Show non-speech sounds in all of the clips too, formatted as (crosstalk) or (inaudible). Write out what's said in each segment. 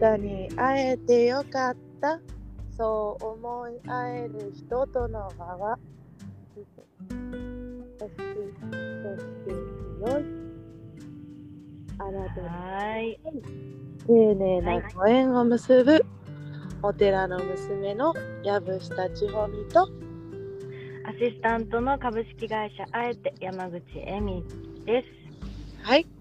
たに会えてよかった。そう思い合える人との輪は。そしてそして強いあなたはい。丁寧なご縁を結ぶ。お寺の娘の藪下千穂美と。アシスタントの株式会社あえて山口恵美です。はい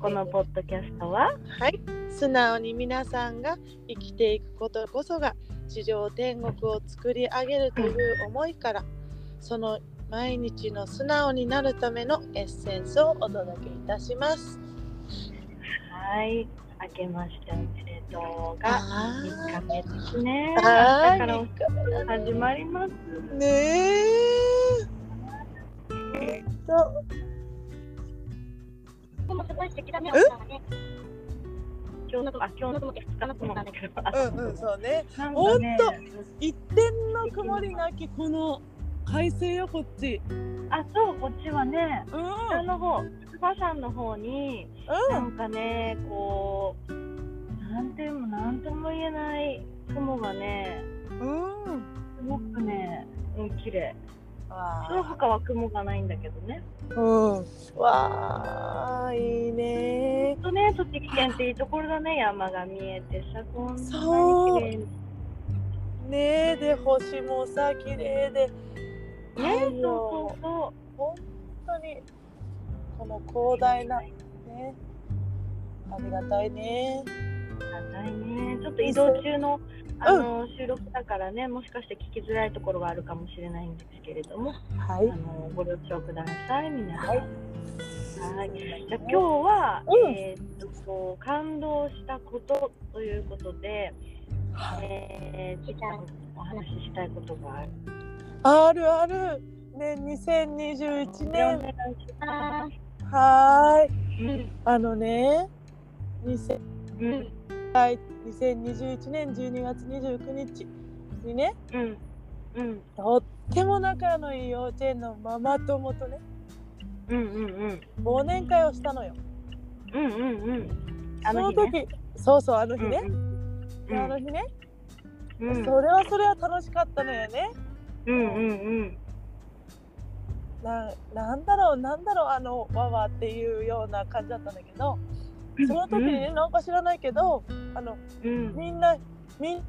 このポッドキャストは、はい素直に皆さんが生きていくことこそが地上天国を作り上げるという思いからその毎日の素直になるためのエッセンスをお届けいたします。はい。明けましておめでとうがあ3日目ですね。は明日からお始まります。ーねえ。とでもすごい素敵だね。奥さんはね今日のあ今日の雲って2日の雲なんだけど。あうんうんそうね。なんほんかねと一点の曇りなきこの快晴よこっち。あそうこっちはねうん北の方筑波山の方になんかねこうなんていうもなんとも言えない雲がねうん。うん。すごくねうん綺麗わその他は雲がないんだけどねうん。わあいいね。とね栃木県っていいところだね。山が見えてさこんなに綺麗に。ねえで星もさ綺麗で。ね太そう陽そうそ本当にこの広大なね。ありがたいね。うあいね。ちょっと移動中のあの、収録だからねもしかして聞きづらいところがあるかもしれないんですけれどもあはい。のご了承ください皆さんはいはいじゃあ今日は、うんえーっと感動したことということで、はいえー、ちょっとお話ししたいことがある。あるある。ね2021でお願年。はーい。うんあのね2000うん2021年12月29日にねうん。うん。とっても仲のいい幼稚園のママ友とねうんうんうん。忘年会をしたのよ。うんうんうん。あそのの日ね。時そうそうあの日ね。うんであの日ね、うん。それはそれは楽しかったのよね。うんうんうん。ななんだろうなんだろうあのわわっていうような感じだったんだけどその時にね、なんか知らないけどあのうん。みんなみん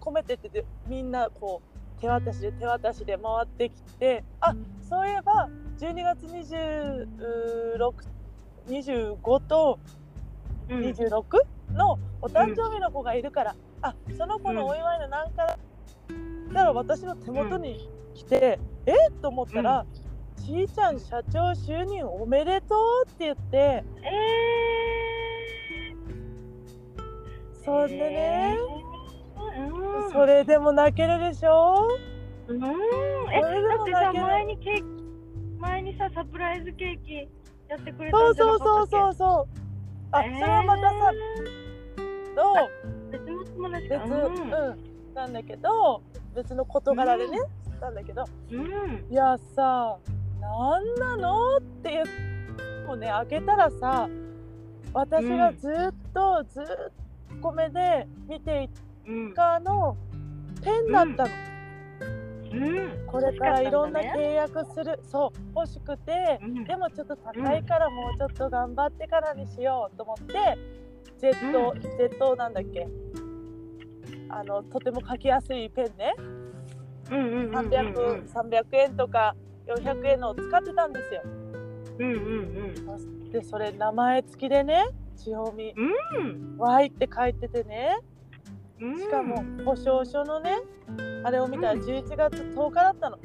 込めてっててみんなこう手渡しで手渡しで回ってきてあそういえば12月2625とうん。26のお誕生日の子がいるから、あその子のお祝いのなんかだから私の手元に来て、えっと思ったら、ちーちゃん社長就任おめでとうって言ってえそんでね、ーうん。それでも泣けるでしょ？うん。えそれでだってさも泣ける前にケーキ前にさサプライズケーキやってくれたそうそうそうそうそう。あ、えー。それはまたさどう？別の別、か。うん、なんだけど別の事柄でね、なんだけど。うん。うんいやさなんなの？って言ってもうね開けたらさ私がずっと、ずっと目で見ていうん。たのペンだったの、うん。これからいろんな契約する、そう欲しくて、うん。でもちょっと高いからもうちょっと頑張ってからにしようと思って、Z、Z なんだっけ。あのとても書きやすいペンね、うんうんうんうんうん。300 300円とか400円のを使ってたんですよ。うんうんでそれ名前付きでね千穂美。うん。Y って書いててね。うん。しかも保証書のねあれを見たらうん。11月10日だったの。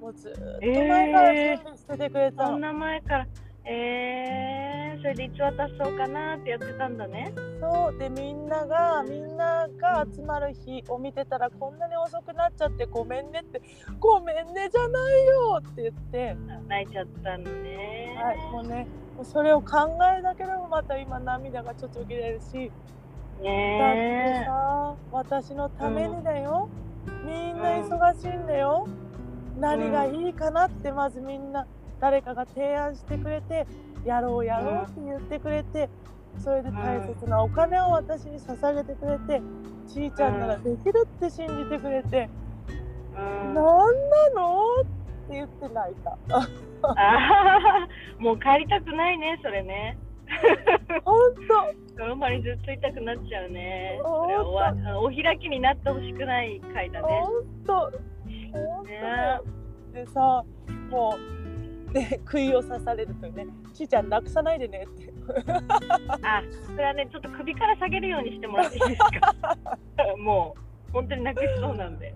もうずーっと前から準備しててくれたの、そんな前から。えー、それでいつ渡そうかなってやってたんだね。そうでみんながみんなが集まる日を見てたらこんなに遅くなっちゃってごめんねってごめんねじゃないよって言って、泣いちゃったのね。はい、もうねそれを考えるだけでもまた今涙がちょっと出るし。だってねさ私のためにだよ、みんな忙しいんだよ、何がいいかなってまずみんな誰かが提案してくれてやろうやろうって言ってくれて、それで大切なお金を私に捧げてくれて、ちーちゃんならできるって信じてくれて、うん。なんなの？って言って泣いた。(laughs) もう帰りたくないねそれね。ほんとその場にずっといたくなっちゃうね。それはおわお開きになってほしくない回だね。ほんとほんとだよでさもうで杭を刺されるとねちーちゃんなくさないでねって。あそれはねちょっと首から下げるようにしてもらっていいですか？(laughs) もう本当になくしそうなんで。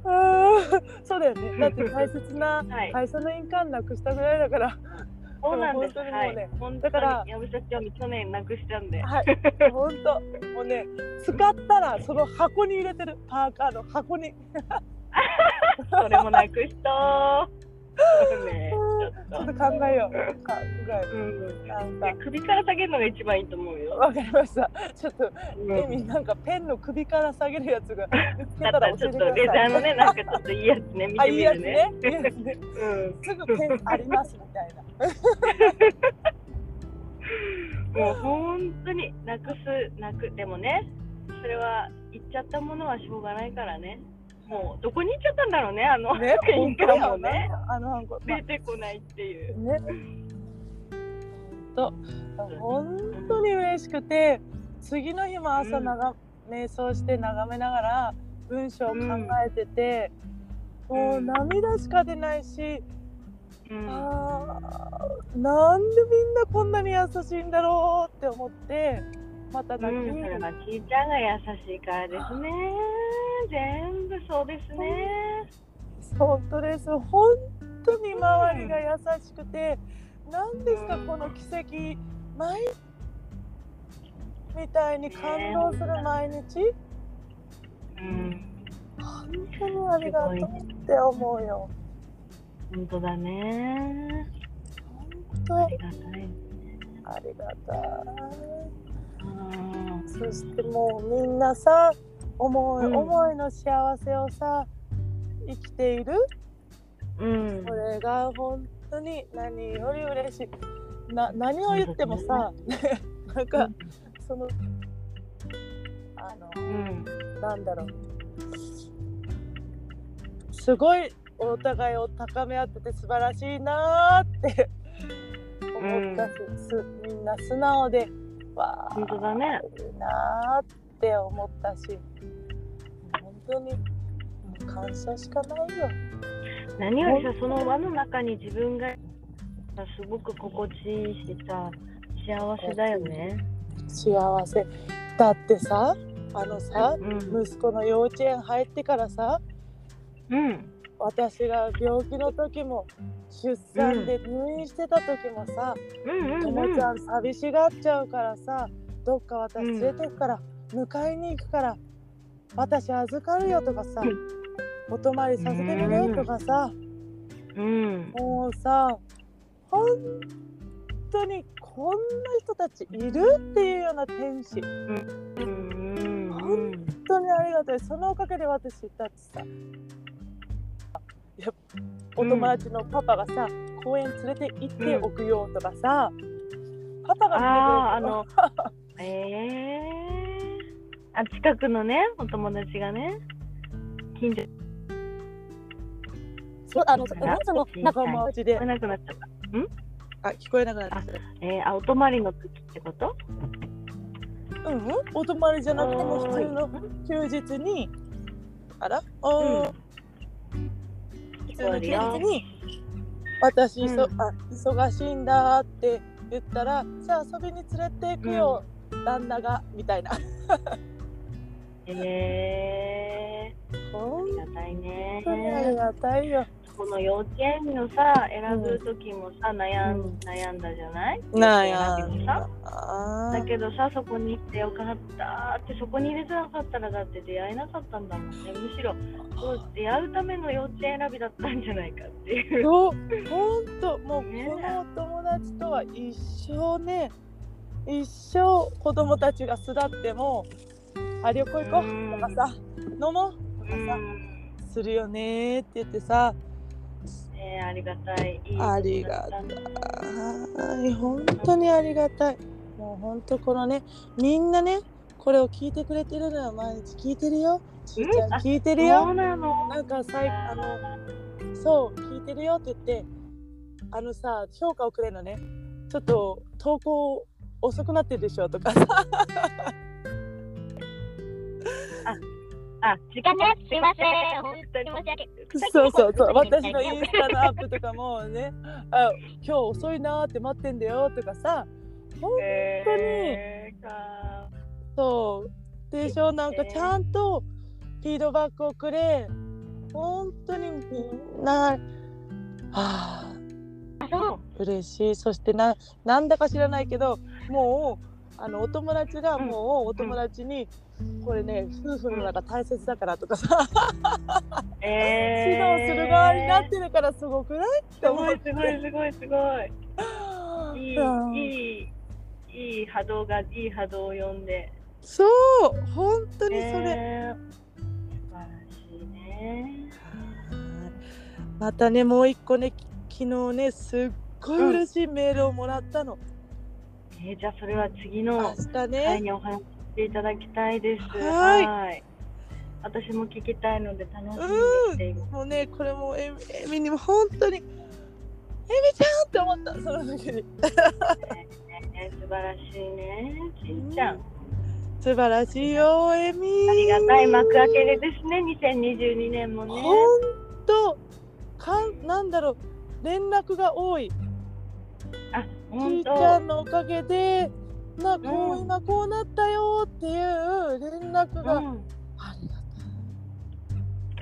そうだよね。だって大切なはい。会社の印鑑なくしたぐらいだから。そうなんです。ねはい。本当だからにやぶさちは去年なくしたんで。はい。ほんともうね使ったらその箱に入れてる。パーカーの箱に。(laughs) それもなくしたね (laughs) ちょっと考えよう。かぐらい。うん。なんかで首から下げるのが一番いいと思うよ、わかりました。ちょっとうん。エミなんかペンの首から下げるやつが見つけだたらちょってとら教えくださいレザーのね、なんかちょっといいやつね、見あていいやつねみるね。いいやつねうんすぐペンありますみたいなもう本当になくす、なく、でもね、それは言っちゃったものはしょうがないからね。もうどこに行っちゃったんだろうね、あの、ね印鑑もね、あの出てこないっていう。あね。と本当に嬉しくて次の日も朝うん長、瞑想して眺めながら文章を考えてて、もう涙しか出ないし、うん、あーなんでみんなこんなに優しいんだろうって思ってまた泣き、うん、それはちいちゃんが優しいからですね。全部そうですね。本当です本当に周りが優しくて何ですかうんこの奇跡毎日みたいに感動する毎日？うん、本当にありがとうって思うよ本当だね。本ありがたい。当ありがたうんいそしてもうみんなさ思い、うん。思いの幸せをさ生きている。うん。それが本当に何より嬉しい。な何を言ってもさなんかそのあのうん。なんだろう。すごいお互いを高め合ってて素晴らしいなーって思ったし、すみんな素直でわ。ー本当だね。いいなーって思ったし。本当に感謝しかないよ。何よりさその輪の中に自分がすごく心地いいしさ幸せだよね。幸せ。だってさあのさうん。息子の幼稚園入ってからさうん私が病気の時も出産で入院してた時もさ、うんうんともちゃん寂しがっちゃうからさどっか私連れてくから、迎えに行くから私預かるよとかさ、うん。お泊まりさせてみるとかさ、うん。もうさ本当にこんな人たちいるっていうような天使。うん。本当にありがたい。そのおかげで私たちさお友達のパパがさ、公園連れて行っておくよとかさ、パパがあああ見てくれるの。(laughs) ええあ近くのねお友達がね。近所。そうあのそあらその仲間内で。聞こえなくなっちゃった。あ聞こえなくなったえー、あお泊まりの時ってこと？うんうん。お泊まりじゃなくても普通の休日に。あら？おー、普通の休日に私、そうん。あ忙しいんだって言ったらじゃあ遊びに連れて行くよ、旦那がみたいな。え。ー、本ありがたいね。ありがたいよこの幼稚園のさ選ぶ時もさ、悩んうん。悩んだじゃない？なん幼稚園の時もさ。あだけどさそこに行ってよかったってそこに入れてなかったらだって出会えなかったんだもんね。むしろそう出会うための幼稚園選びだったんじゃないかっていう。そう本当もうね。このお友達とは一生ね。一生子供たちが巣立ってもあ旅行行こう。とかさ飲もう。とかさうん。するよねって言ってさえー、ありがたいいいありが友達だねはい。本当にありがたい。もうほんとこのねみんなねこれを聞いてくれてるのよ毎日聞いてるよ。ちーちゃんうん？聞いてるそようなの？なんかさいあのそう聞いてるよって言ってあのさ評価をくれるのね。ちょっと投稿遅くなってるでしょとかさあ、時間がすいません。本当に。申し訳そうそうそう私のインスタのアップとかもね。あ今日遅いなーって待ってんだよとかさ。ほんえーかそう。でしょ？なんかちゃんとフィードバックをくれ。本当にみんなはあ。嬉しい。そしてななんだか知らないけどもうあのお友達がもうお友達に、これね夫婦の中大切だからとかさ、え指ー、導する側になってるからすごくない？ってす思っごいすごいすごいすごい。(laughs) いいうん。いいいい波動がいい波動を呼んで。そう本当にそれ、えー。素晴らしいね。またねもう一個ねき昨日ねすっごい嬉しいメールをもらったの、えー、じゃあそれは次の明日回ねにお話ていただきたいです。はいい私も聞きたいので楽しみにしています。もうねこれもえエミにも本当にエミちゃんって思ったその時にえー素晴らしいね。ちんちゃん。素晴らしいよエミありがたい幕開けですね。2022年もね。本当かんなんだろう連絡が多いあ、ち本ーちゃ当。んのおかげでなこ今こうなったよっていう連絡が、うん。ありが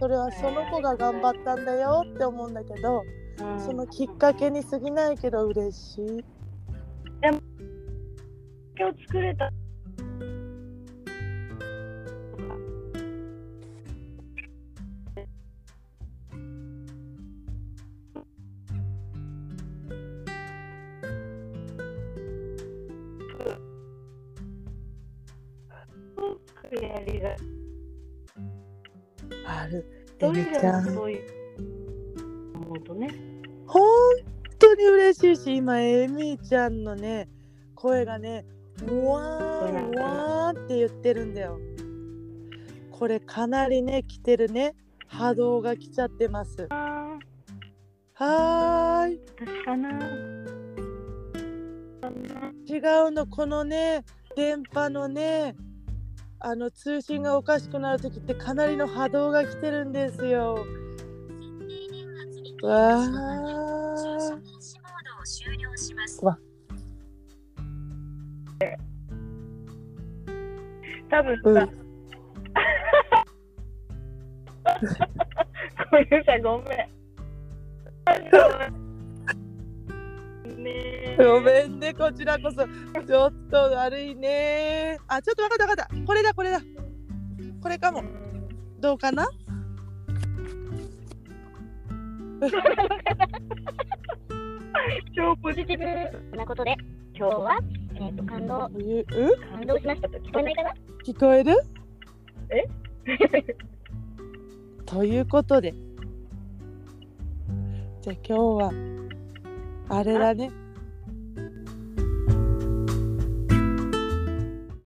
それはその子が頑張ったんだよって思うんだけど、うん。そのきっかけに過ぎないけど嬉しい。今日作れた。りがある。エどういうミちゃんそういう思うとね。本当に嬉しいし今エミちゃんのね声がねうわーうわーって言ってるんだよ。これかなりね来てるね。波動が来ちゃってます。あはーい。違うのこのね電波のねあの通信がおかしくなる時ってかなりの波動が来てるんですよ。わーわ。多分さ、うん。(laughs) ごめんなさい、ごめん。(laughs) ごめんねこちらこそ。ちょっと悪いね。あちょっとわかったわかった。これだこれだ。これかも。どうかな？超ポジポジティブなことで、今日は、えー、と感動、うう感動しましたと聞こえないかな？聞こえる？え？(laughs) ということで。じゃあ今日はあれだね